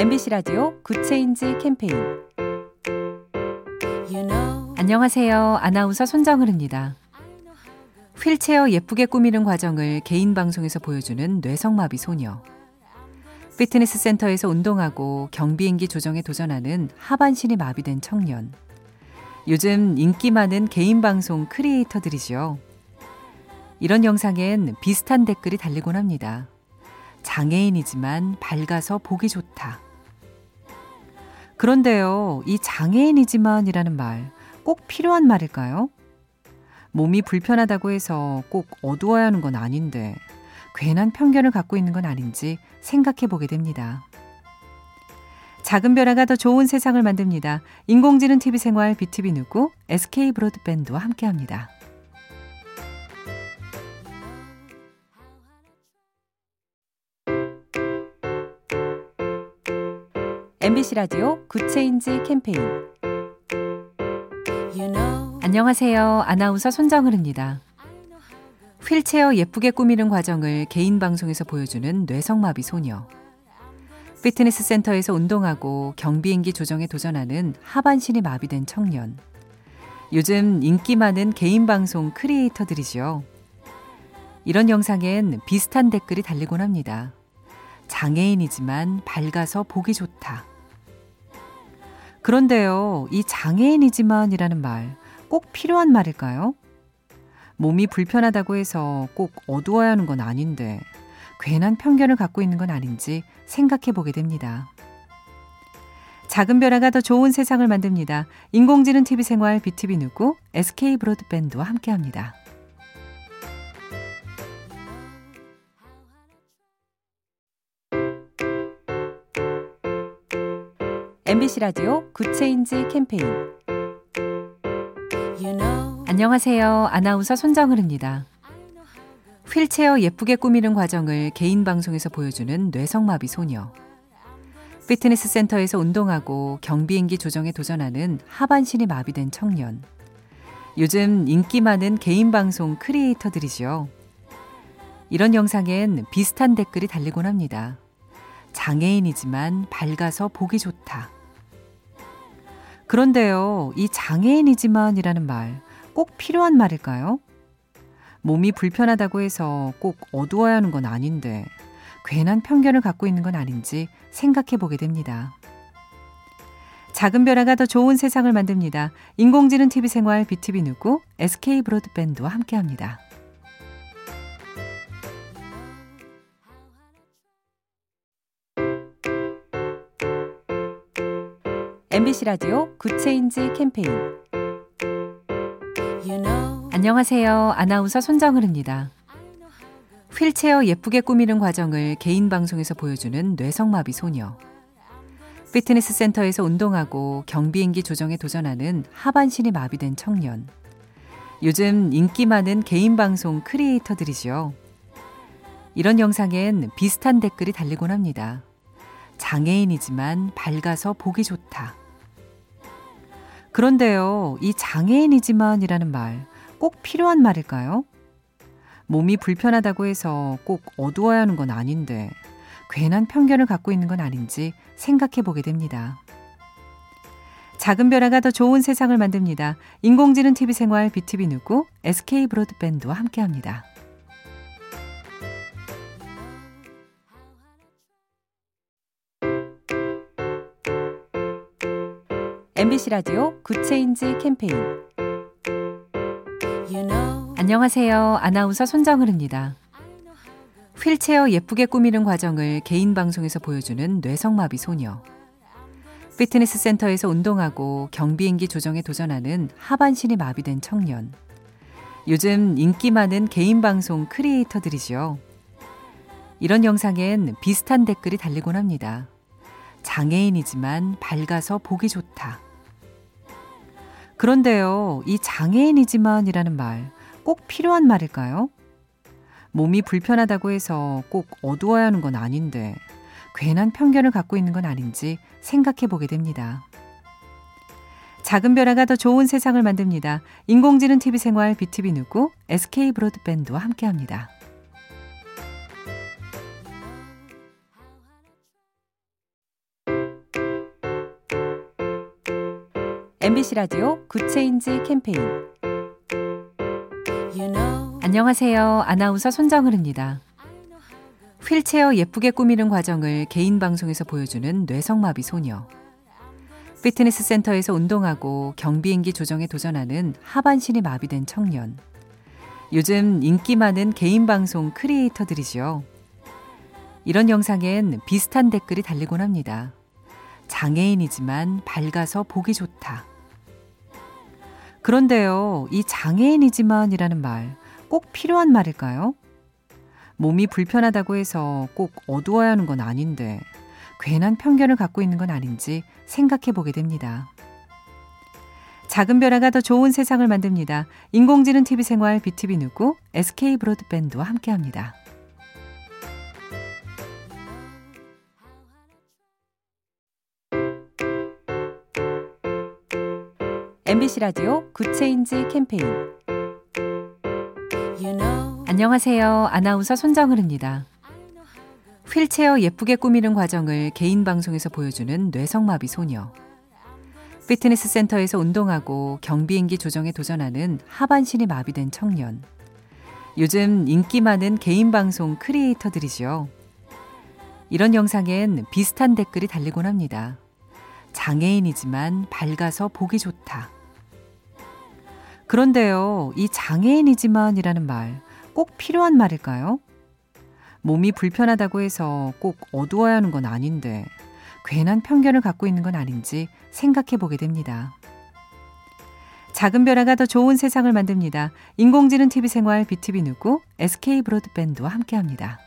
MBC 라디오 Good Change 캠페인 안녕하세요. 아나운서 손정은입니다. 휠체어 예쁘게 꾸미는 과정을 개인 방송에서 보여주는 뇌성마비 소녀. 피트니스 센터에서 운동하고 경비행기 조종에 도전하는 하반신이 마비된 청년. 요즘 인기 많은 개인 방송 크리에이터들이죠. 이런 영상엔 비슷한 댓글이 달리곤 합니다. 장애인이지만 밝아서 보기 좋다. 그런데요, 이 장애인이지만이라는 말 꼭 필요한 말일까요? 몸이 불편하다고 해서 꼭 어두워야 하는 건 아닌데, 괜한 편견을 갖고 있는 건 아닌지 생각해 보게 됩니다. 작은 변화가 더 좋은 세상을 만듭니다. 인공지능 TV 생활 BTV 누구 SK 브로드밴드와 함께합니다. MBC 라디오 Good Change 캠페인. 안녕하세요. 아나운서 손정은입니다. 휠체어 예쁘게 꾸미는 과정을 개인 방송에서 보여주는 뇌성마비 소녀. 피트니스 센터에서 운동하고 경비행기 조종에 도전하는 하반신이 마비된 청년. 요즘 인기 많은 개인 방송 크리에이터들이죠. 이런 영상엔 비슷한 댓글이 달리곤 합니다. 장애인이지만 밝아서 보기 좋다. 그런데요, 이 장애인이지만이라는 말 꼭 필요한 말일까요? 몸이 불편하다고 해서 꼭 어두워야 하는 건 아닌데, 괜한 편견을 갖고 있는 건 아닌지 생각해 보게 됩니다. 작은 변화가 더 좋은 세상을 만듭니다. 인공지능 TV 생활 BTV 누구 SK 브로드밴드와 함께 합니다. MBC 라디오 Good Change 캠페인 you know. 안녕하세요. 아나운서 손정은입니다. 휠체어 예쁘게 꾸미는 과정을 개인 방송에서 보여주는 뇌성마비 소녀. 피트니스 센터에서 운동하고 경비행기 조종에 도전하는 하반신이 마비된 청년. 요즘 인기 많은 개인 방송 크리에이터들이죠. 이런 영상엔 비슷한 댓글이 달리곤 합니다. 장애인이지만 밝아서 보기 좋다. 그런데요, 이 장애인이지만이라는 말 꼭 필요한 말일까요? 몸이 불편하다고 해서 꼭 어두워야 하는 건 아닌데, 괜한 편견을 갖고 있는 건 아닌지 생각해 보게 됩니다. 작은 변화가 더 좋은 세상을 만듭니다. 인공지능 TV 생활 BTV 누구 SK 브로드밴드와 함께합니다. MBC 라디오 Good Change 캠페인 you know. 안녕하세요. 아나운서 손정은입니다. 휠체어 예쁘게 꾸미는 과정을 개인 방송에서 보여주는 뇌성마비 소녀. 피트니스 센터에서 운동하고 경비행기 조종에 도전하는 하반신이 마비된 청년. 요즘 인기 많은 개인 방송 크리에이터들이죠. 이런 영상엔 비슷한 댓글이 달리곤 합니다. 장애인이지만 밝아서 보기 좋다. 그런데요, 이 장애인이지만이라는 말 꼭 필요한 말일까요? 몸이 불편하다고 해서 꼭 어두워야 하는 건 아닌데, 괜한 편견을 갖고 있는 건 아닌지 생각해 보게 됩니다. 작은 변화가 더 좋은 세상을 만듭니다. 인공지능 TV 생활 BTV 누구 SK 브로드밴드와 함께 합니다. MBC 라디오 Good Change 캠페인 you know. 안녕하세요. 아나운서 손정은입니다. 휠체어 예쁘게 꾸미는 과정을 개인 방송에서 보여주는 뇌성마비 소녀. 피트니스 센터에서 운동하고 경비행기 조종에 도전하는 하반신이 마비된 청년. 요즘 인기 많은 개인 방송 크리에이터들이죠. 이런 영상엔 비슷한 댓글이 달리곤 합니다. 장애인이지만 밝아서 보기 좋다. 그런데요, 이 장애인이지만이라는 말 꼭 필요한 말일까요? 몸이 불편하다고 해서 꼭 어두워야 하는 건 아닌데, 괜한 편견을 갖고 있는 건 아닌지 생각해 보게 됩니다. 작은 변화가 더 좋은 세상을 만듭니다. 인공지능 TV 생활 BTV 누구 SK 브로드밴드와 함께합니다. MBC 라디오 Good Change 캠페인 안녕하세요. 아나운서 손정은입니다. 휠체어 예쁘게 꾸미는 과정을 개인 방송에서 보여주는 뇌성마비 소녀. 피트니스 센터에서 운동하고 경비행기 조종에 도전하는 하반신이 마비된 청년. 요즘 인기 많은 개인 방송 크리에이터들이죠. 이런 영상엔 비슷한 댓글이 달리곤 합니다. 장애인이지만 밝아서 보기 좋다. 그런데요, 이 장애인이지만이라는 말 꼭 필요한 말일까요? 몸이 불편하다고 해서 꼭 어두워야 하는 건 아닌데 괜한 편견을 갖고 있는 건 아닌지 생각해 보게 됩니다. 작은 변화가 더 좋은 세상을 만듭니다. 인공지능 TV 생활 BTV 누구 SK 브로드밴드와 함께 합니다. MBC 라디오 Good Change 캠페인 안녕하세요. 아나운서 손정은입니다. 휠체어 예쁘게 꾸미는 과정을 개인 방송에서 보여주는 뇌성마비 소녀. 피트니스 센터에서 운동하고 경비행기 조종에 도전하는 하반신이 마비된 청년. 요즘 인기 많은 개인 방송 크리에이터들이죠. 이런 영상엔 비슷한 댓글이 달리곤 합니다. 장애인이지만 밝아서 보기 좋다. 그런데요, 이 장애인이지만이라는 말 꼭 필요한 말일까요? 몸이 불편하다고 해서 꼭 어두워야 하는 건 아닌데 괜한 편견을 갖고 있는 건 아닌지 생각해 보게 됩니다. 작은 변화가 더 좋은 세상을 만듭니다. 인공지능 TV 생활 BTV 누구 SK 브로드밴드와 함께합니다.